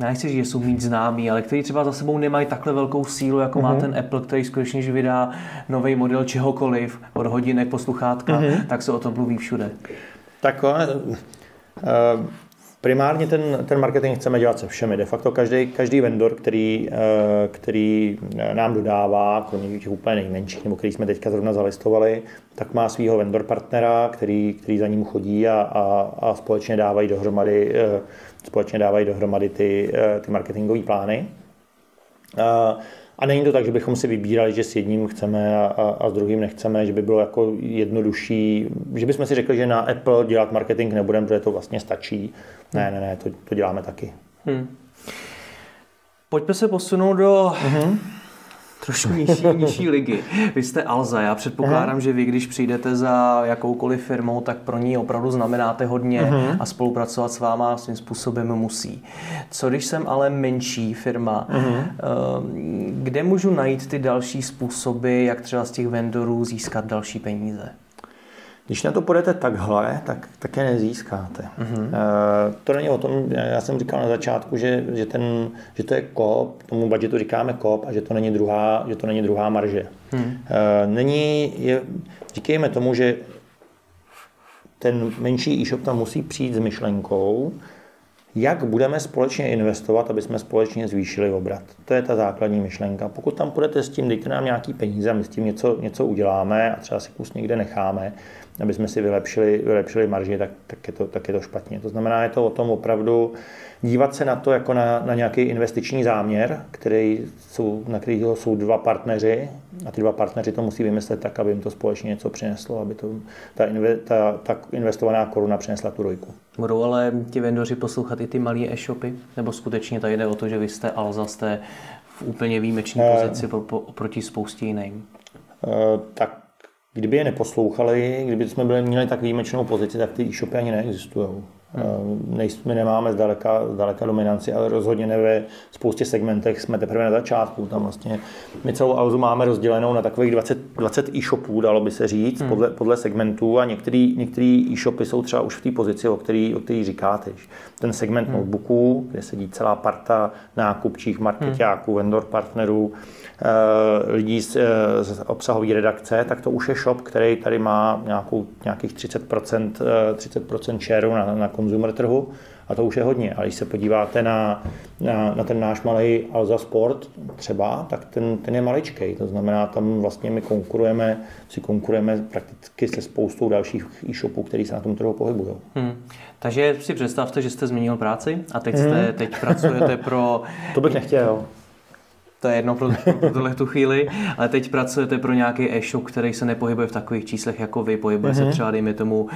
nechci říct, že jsou mít známí, ale který třeba za sebou nemají takhle velkou sílu, jako mm-hmm. má mhm. ten Apple, který skutečně, že vydá nový model čehokoliv, od hodinek po sluchátka, mm-hmm. tak se o tom mluví všude. Tak uh, Primárně ten, ten marketing chceme dělat se všemi. De facto každý, každý vendor, který, eh, který nám dodává, kromě těch úplně nejmenších, nebo který jsme teďka zrovna zalistovali, tak má svého vendor partnera, který, který za ním chodí a, a, a společně dávají dohromady, eh, společně dávají dohromady ty, eh, ty marketingové plány. A není to tak, že bychom si vybírali, že s jedním chceme a, a, a s druhým nechceme, že by bylo jako jednodušší, že bychom si řekli, že na Apple dělat marketing nebudeme, protože to vlastně stačí. Ne, ne, ne, to, to děláme taky. Hmm. Pojďme se posunout do uh-huh trošku nižší, nižší ligy. Vy jste Alza, já předpokládám, Aha. že vy, když přijdete za jakoukoliv firmou, tak pro ní opravdu znamenáte hodně uh-huh. a spolupracovat s váma svým způsobem musí. Co když jsem ale menší firma, uh-huh. kde můžu najít ty další způsoby, jak třeba z těch vendorů získat další peníze? Když na to půjdete takhle, tak, tak je nezískáte. Mm-hmm. to není o tom, já jsem říkal na začátku, že, že, ten, že to je kop, tomu budgetu říkáme kop a že to není druhá, že to není druhá marže. Mm. Není, je, říkejme tomu, že ten menší e-shop tam musí přijít s myšlenkou, jak budeme společně investovat, aby jsme společně zvýšili obrat. To je ta základní myšlenka. Pokud tam půjdete s tím, dejte nám nějaký peníze a my s tím něco, něco uděláme a třeba si kus někde necháme, aby jsme si vylepšili, vylepšili marži, tak, tak, je to, tak je to špatně. To znamená, je to o tom opravdu dívat se na to jako na, na nějaký investiční záměr, který jsou, na kterého jsou dva partneři a ty dva partneři to musí vymyslet tak, aby jim to společně něco přineslo, aby to, ta, inve, ta, ta investovaná koruna přinesla tu rojku. Budou ale ti vendoři poslouchat i ty malé e-shopy? Nebo skutečně tady jde o to, že vy jste Alza, jste v úplně výjimečné pozici oproti spoustě jiným? Tak kdyby je neposlouchali, kdyby jsme byli, měli tak výjimečnou pozici, tak ty e-shopy ani neexistují. Hmm. My nemáme zdaleka, zdaleka dominanci, ale rozhodně ne ve spoustě segmentech jsme teprve na začátku. Tam vlastně my celou Alzu máme rozdělenou na takových 20, 20 e-shopů, dalo by se říct, hmm. podle, podle segmentů a některý, některý e-shopy jsou třeba už v té pozici, o který, o který říkáte. Ten segment hmm. notebooků, kde sedí celá parta nákupčích, marketáků, hmm. vendor partnerů, Eh, lidí z, eh, z obsahové redakce, tak to už je shop, který tady má nějakou, nějakých 30%, 30% share na, na consumer trhu a to už je hodně. A když se podíváte na, na, na ten náš malý Alza Sport třeba, tak ten, ten je maličký. To znamená, tam vlastně my konkurujeme, si konkurujeme prakticky se spoustou dalších e-shopů, které se na tom trhu pohybují. Hmm. Takže si představte, že jste změnil práci a teď, jste, hmm. teď pracujete pro... [laughs] To bych nechtěl to je jedno pro, pro tuhle tu chvíli, ale teď pracujete pro nějaký e-shop, který se nepohybuje v takových číslech jako vy, pohybuje mm-hmm. se mhm. třeba, dejme tomu,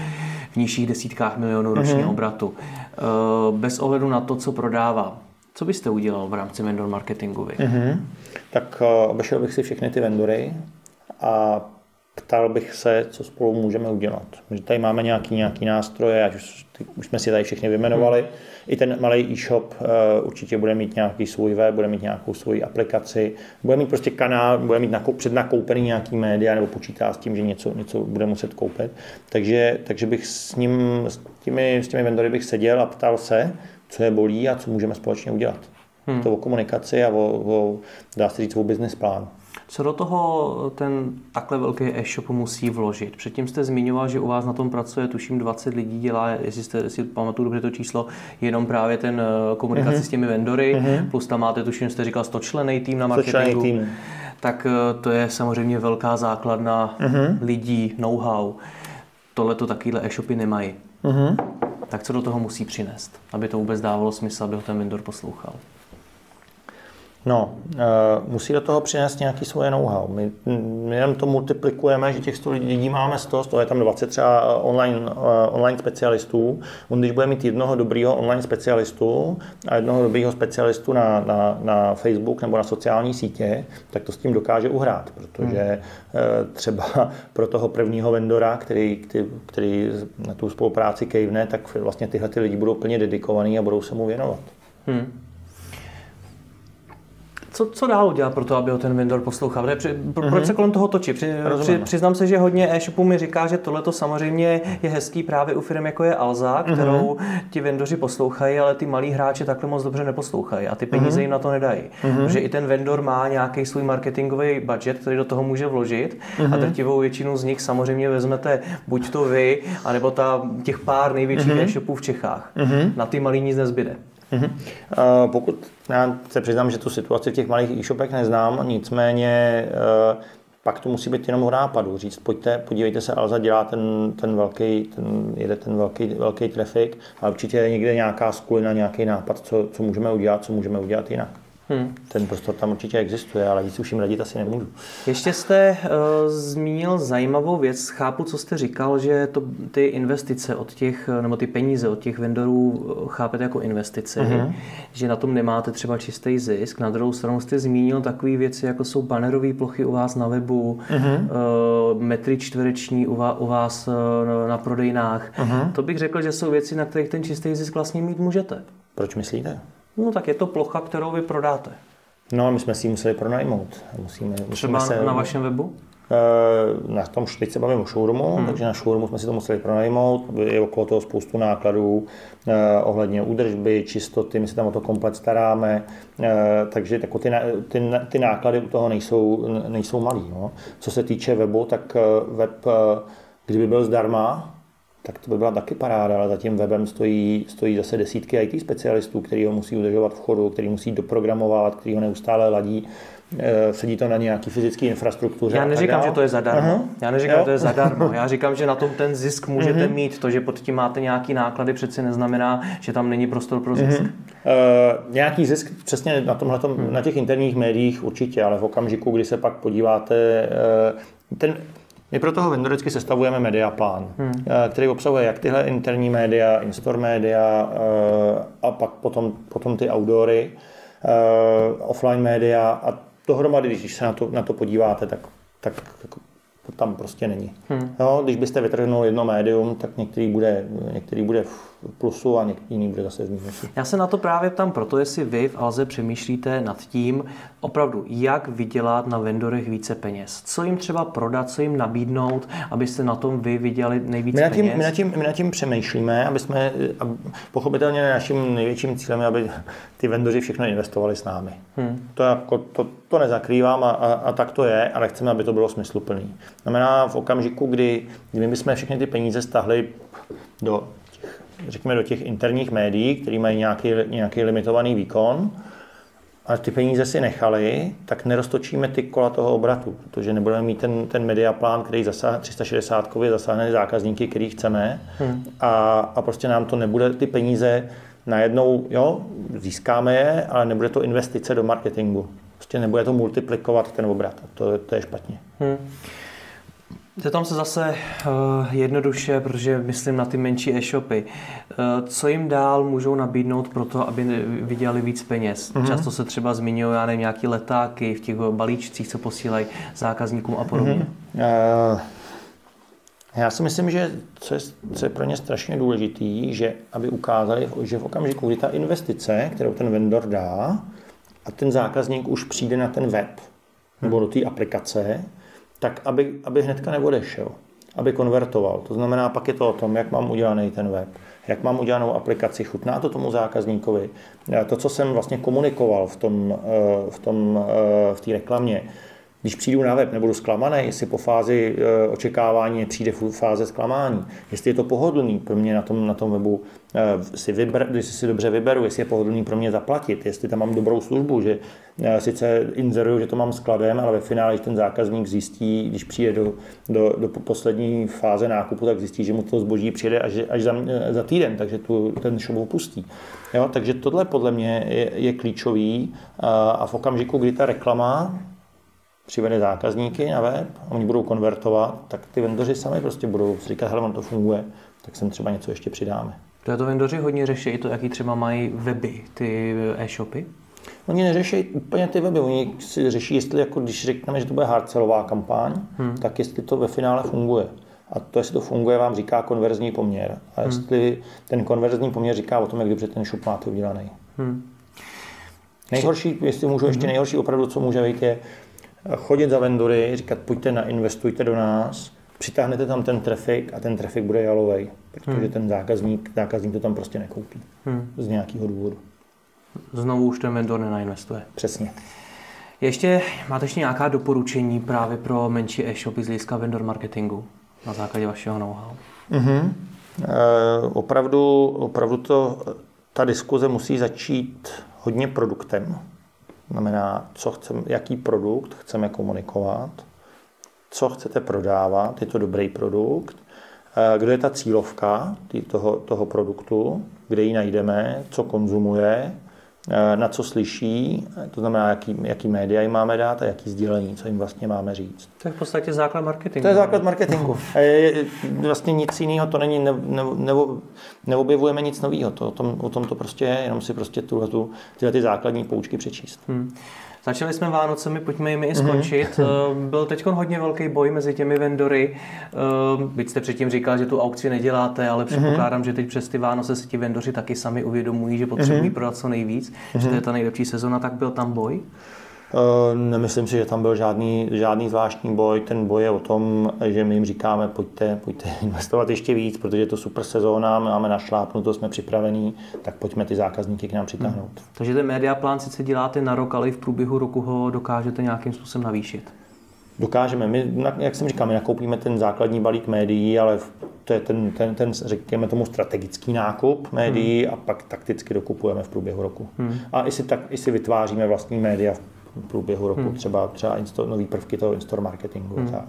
v nižších desítkách milionů ročního mm-hmm. obratu. Eh, bez ohledu na to, co prodává, co byste udělal v rámci vendor marketingu vy? Mm-hmm. Tak uh, obešel bych si všechny ty vendory a ptal bych se, co spolu můžeme udělat. My tady máme nějaký, nějaký nástroje, ať už, ty, už jsme si tady všechny vyjmenovali. Hmm. I ten malý e-shop uh, určitě bude mít nějaký svůj web, bude mít nějakou svoji aplikaci, bude mít prostě kanál, bude mít nakou, přednakoupený nějaký média nebo počítá s tím, že něco, něco bude muset koupit. Takže, takže bych s ním, s těmi, s těmi vendory bych seděl a ptal se, co je bolí a co můžeme společně udělat. Hmm. To o komunikaci a o, o dá se říct, o business plán. Co do toho ten takhle velký e-shop musí vložit? Předtím jste zmiňoval, že u vás na tom pracuje, tuším, 20 lidí dělá, jestli jste si pamatuju dobře to číslo, jenom právě ten eh, komunikaci uh-huh. s těmi vendory, uh-huh. plus tam máte, tuším, jste říkal 100 člený tým na marketingu. Tým. Tak eh, to je samozřejmě velká základna uh-huh. lidí, know-how. Tohle to takovýhle e-shopy nemají. Uh-huh. Tak co do toho musí přinést, aby to vůbec dávalo smysl, aby ho ten vendor poslouchal? No, uh, musí do toho přinést nějaký svoje know-how. My, my jenom to multiplikujeme, že těch 100 lidí máme 100, 100 je tam 20 třeba online, uh, online specialistů. On když bude mít jednoho dobrýho online specialistu a jednoho dobrýho specialistu na, na, na Facebook nebo na sociální sítě, tak to s tím dokáže uhrát, protože hmm. uh, třeba pro toho prvního vendora, který, který, který na tu spolupráci kejvne, tak vlastně tyhle ty lidi budou plně dedikovaní a budou se mu věnovat. Hmm co, co dál udělat pro to, aby ho ten vendor poslouchal? Pro, mm-hmm. Proč mhm. se kolem toho točí? Při, při, přiznám se, že hodně e-shopů mi říká, že tohle to samozřejmě je hezký právě u firm jako je Alza, mhm. kterou mm-hmm. ti vendoři poslouchají, ale ty malí hráči takhle moc dobře neposlouchají a ty peníze mm-hmm. jim na to nedají. Mm-hmm. Protože i ten vendor má nějaký svůj marketingový budget, který do toho může vložit mm-hmm. a mhm. drtivou většinu z nich samozřejmě vezmete buď to vy, anebo ta, těch pár největších mm-hmm. e-shopů v Čechách. Mm-hmm. Na ty malý nic nezbyde. Mm-hmm. Pokud já se přiznám, že tu situaci v těch malých e-shopech neznám, nicméně uh, pak to musí být jenom o nápadu. Říct, pojďte, podívejte se, Alza dělá ten, ten velký, ten, jede ten velký, velký trafik a určitě je někde nějaká skulina, nějaký nápad, co, co můžeme udělat, co můžeme udělat jinak. Hmm. Ten prostor tam určitě existuje, ale víc už jim radit asi nemůžu. Ještě jste uh, zmínil zajímavou věc. Chápu, co jste říkal, že to, ty investice od těch, nebo ty peníze od těch vendorů eh, chápete jako investice, uh-huh. že na tom nemáte třeba čistý zisk. Na druhou stranu jste zmínil takové věci, jako jsou banerové plochy u vás na webu, uh-huh. uh, metry čtvereční u vás, u vás uh, na prodejnách. Uh-huh. To bych řekl, že jsou věci, na kterých ten čistý zisk vlastně mít můžete. Proč myslíte? No tak je to plocha, kterou vy prodáte. No my jsme si ji museli pronajmout. Musíme, musíme Třeba se, na vašem webu? Eh, na tom teď se bavím o showroomu, hmm. takže na showroomu jsme si to museli pronajmout. Je okolo toho spoustu nákladů eh, ohledně údržby, čistoty, my se tam o to komplet staráme, eh, takže jako ty, ty, ty náklady u toho nejsou, nejsou malý. No. Co se týče webu, tak web, kdyby byl zdarma, tak to by byla taky paráda, ale za tím webem stojí, stojí zase desítky IT specialistů, který ho musí udržovat v chodu, který musí doprogramovat, který ho neustále ladí. Eh, sedí to na nějaký fyzické infrastruktuře. Já neříkám, že to je zadarmo. Uh-huh. Já neříkám, že to je zadarmo. [laughs] Já říkám, že na tom ten zisk můžete uh-huh. mít. To, že pod tím máte nějaký náklady, přeci neznamená, že tam není prostor pro zisk. Uh-huh. Uh, nějaký zisk přesně na tomhle, uh-huh. na těch interních médiích určitě, ale v okamžiku, kdy se pak podíváte, uh, ten my pro toho vendor vždycky sestavujeme mediaplán, hmm. Eh, který obsahuje jak tyhle interní média, in-store média eh, a pak potom, potom ty outdoory. offline média a dohromady, když se na to, na to podíváte, tak, tak to tam prostě není. Hmm. No, když byste vytrhnul jedno médium, tak některý bude, některý bude v plusu a jiný bude zase v mínusu. Já se na to právě ptám proto, jestli vy v Alze přemýšlíte nad tím, opravdu, jak vydělat na vendorech více peněz. Co jim třeba prodat, co jim nabídnout, abyste na tom vy vydělali nejvíce my nad tím, peněz? My nad, tím, my nad tím přemýšlíme, aby jsme, pochopitelně naším největším cílem je, aby ty vendoři všechno investovali s námi. Hmm. To, jako, to, to nezakrývám a, a, a, tak to je, ale chceme, aby to bylo smysluplný. Znamená v okamžiku, kdy, kdy my jsme všechny ty peníze stahli do řekněme, do těch interních médií, které mají nějaký, nějaký limitovaný výkon, a ty peníze si nechali, tak neroztočíme ty kola toho obratu, protože nebudeme mít ten, ten mediaplán, který zasáhne 360 kově zasáhne zákazníky, který chceme hmm. a, a prostě nám to nebude ty peníze najednou, jo, získáme je, ale nebude to investice do marketingu. Prostě nebude to multiplikovat ten obrat. To, to je špatně. Hmm. Zeptám se zase uh, jednoduše, protože myslím na ty menší e-shopy. Uh, co jim dál můžou nabídnout pro to, aby vydělali víc peněz? Mm-hmm. Často se třeba zmiňují, já nevím, nějaký letáky v těch balíčcích, co posílají zákazníkům a podobně. Mm-hmm. Uh, já si myslím, že co je, co je pro ně strašně důležitý, že aby ukázali, že v okamžiku, kdy ta investice, kterou ten vendor dá, a ten zákazník už přijde na ten web nebo do té aplikace, tak aby, aby hnedka neodešel, aby konvertoval. To znamená, pak je to o tom, jak mám udělaný ten web, jak mám udělanou aplikaci, chutná to tomu zákazníkovi. To, co jsem vlastně komunikoval v tom, eh, v tom, eh, v té reklamě, když přijdu na web, nebudu zklamaný, jestli po fázi eh, očekávání přijde fáze zklamání, jestli je to pohodlný pro mě na tom, na tom webu, eh, si vyber, jestli si dobře vyberu, jestli je pohodlný pro mě zaplatit, jestli tam mám dobrou službu, že eh, sice inzeruju, že to mám skladem, ale ve finále, když ten zákazník zjistí, když přijde do, do, do poslední fáze nákupu, tak zjistí, že mu to zboží přijde až, až za, za týden, takže tu, ten shop opustí. Jo, takže tohle podle mě je, je klíčový a v okamžiku, kdy ta reklama přivede zákazníky na web, oni budou konvertovat, tak ty vendoři sami prostě budou si říkat, hele, to funguje, tak sem třeba něco ještě přidáme. To je to vendoři hodně řeší to, jaký třeba mají weby, ty e-shopy? Oni neřeší úplně ty weby, oni si řeší, jestli jako když řekneme, že to bude hardcellová kampaň, hmm. tak jestli to ve finále funguje. A to, jestli to funguje, vám říká konverzní poměr. A hmm. jestli hmm. ten konverzní poměr říká o tom, jak dobře ten shop máte udělaný. Hmm. Nejhorší, jestli můžu ještě hmm. nejhorší opravdu, co může být, je, chodit za vendory, říkat pojďte na, investujte do nás, přitáhnete tam ten trafik a ten trafik bude jalovej, protože hmm. ten zákazník, zákazník to tam prostě nekoupí hmm. z nějakého důvodu. Znovu už ten vendor nenainvestuje. Přesně. Ještě máte ještě nějaká doporučení právě pro menší e-shopy z hlediska vendor marketingu na základě vašeho know-how? Mm-hmm. E, opravdu, opravdu to, ta diskuze musí začít hodně produktem. Znamená, co chcem, jaký produkt chceme komunikovat, co chcete prodávat, je to dobrý produkt, eh, kdo je ta cílovka toho, toho produktu, kde ji najdeme, co konzumuje, na co slyší, to znamená, jaký, jaký média jim máme dát a jaký sdílení, co jim vlastně máme říct. To je v podstatě základ marketingu. To je základ marketingu. [laughs] vlastně nic jiného to není, ne, ne, ne, neobjevujeme nic nového. To, o, tom, o tom to prostě je, jenom si prostě tuhle, tu, tyhle ty základní poučky přečíst. Hmm. Začali jsme Vánocemi, pojďme jim i skončit. Mm-hmm. Byl teď hodně velký boj mezi těmi vendory. Eh, byť jste předtím říkal, že tu aukci neděláte, ale předpokládám, mm-hmm. že teď přes ty Vánoce se ti vendoři taky sami uvědomují, že potřebují mm-hmm. prodat co nejvíc, mm-hmm. že to je ta nejlepší sezona, tak byl tam boj? Eh, nemyslím si, že tam byl žádný, žádný zvláštní boj. Ten boj je o tom, že my jim říkáme, pojďte, pojďte [laughs] investovat ještě víc, protože je to super sezóna, máme našlápnuto, jsme připravení, tak pojďme ty zákazníky k nám přitáhnout. Hmm. Takže ten media plán sice děláte na rok, ale i v průběhu roku ho dokážete nějakým způsobem navýšit. Dokážeme. My, jak jsem říkal, my nakoupíme ten základní balík médií, ale to je ten, ten, ten řekněme tomu, strategický nákup médií hmm. a pak takticky dokupujeme v průběhu roku. Hmm. A i si, tak, i si vytváříme vlastní média v průběhu roku, hmm. třeba, třeba insto, nový prvky toho in-store marketingu. Hmm. Tak.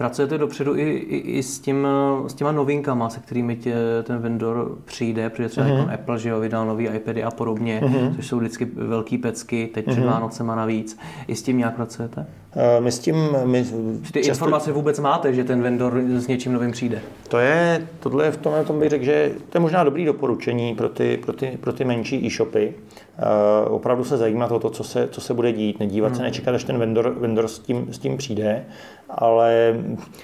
Pracujete dopředu i, i, i s, tím, s těma novinkama, se kterými tě, ten vendor přijde, přijde třeba mm-hmm. jako Apple, že jo, vydal nový iPady a podobně, mm-hmm. což jsou vždycky velký pecky, teď před mm-hmm. Vánocema navíc. I s tím nějak pracujete? Uh, my s tím... My ty často... informace vůbec máte, že ten vendor s něčím novým přijde? To je, tohle je v tomhle tom bych řekl, že to je možná dobrý doporučení pro ty, pro ty, pro ty menší e-shopy. Uh, opravdu se zajímat o to, co se, co se bude dít, nedívat hmm. se, nečekat, až ten vendor, vendor s, tím, s tím přijde, ale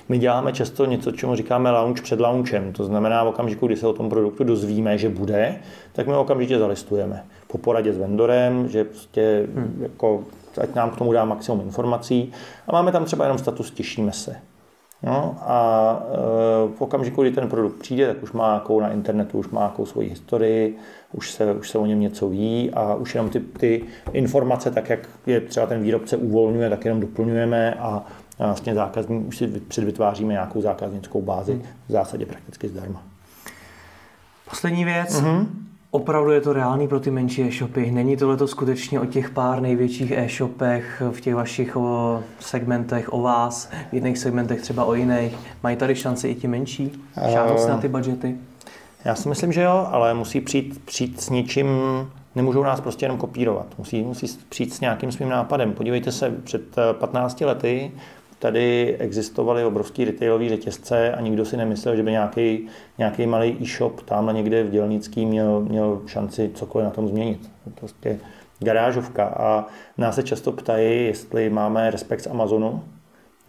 my děláme často něco, čemu říkáme launch před launchem. To znamená v okamžiku, kdy se o tom produktu dozvíme, že bude, tak my ho okamžitě zalistujeme. Po poradě s vendorem, že prostě hmm. jako, ať nám k tomu dá maximum informací a máme tam třeba jenom status těšíme se. No a e, v okamžiku, kdy ten produkt přijde, tak už má nějakou na internetu, už má nějakou svoji historii, už se, už se o něm něco ví a už jenom ty, ty informace, tak jak je třeba ten výrobce uvolňuje, tak jenom doplňujeme a vlastně zákazník, už si předvytváříme nějakou zákaznickou bázi hmm. v zásadě prakticky zdarma. Poslední věc. Mm-hmm. Opravdu je to reálný pro ty menší e-shopy. Není tohle skutečně o těch pár největších e-shopech v těch vašich o, segmentech o vás, v jiných segmentech třeba o jiných. Mají tady šanci i ti menší? Šáhnout se na ty budžety? Já si myslím, že jo, ale musí přijít, přijít s něčím, nemůžou nás prostě jenom kopírovat. Musí, musí přijít s nějakým svým nápadem. Podívejte se, před 15 eh, lety tady existovaly obrovský retailové řetězce a nikdo si nemyslel, že by nějaký, nějaký malý e-shop tam někde v Dělnický měl, měl šanci cokoliv na tom změnit. Prostě garážovka a nás se často ptají, jestli máme respekt z Amazonu.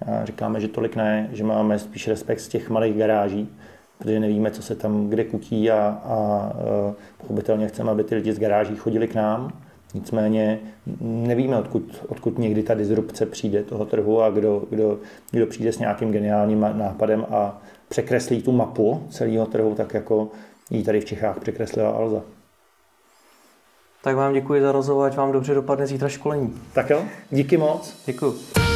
A říkáme, že tolik ne, že máme spíš respekt z těch malých garáží, protože nevíme, co se tam kde kutí a, a pochopitelně chceme, aby ty lidi z garáží chodili k nám. Nicméně nevíme, odkud, odkud někdy ta disrupce přijde toho trhu a kdo, kdo, kdo přijde s nějakým geniálním nápadem a překreslí tu mapu celého trhu, tak jako ji tady v Čechách překreslila Alza. Tak vám děkuji za rozhovor, ať vám dobře dopadne zítra školení. Tak jo, díky moc. Děkuji.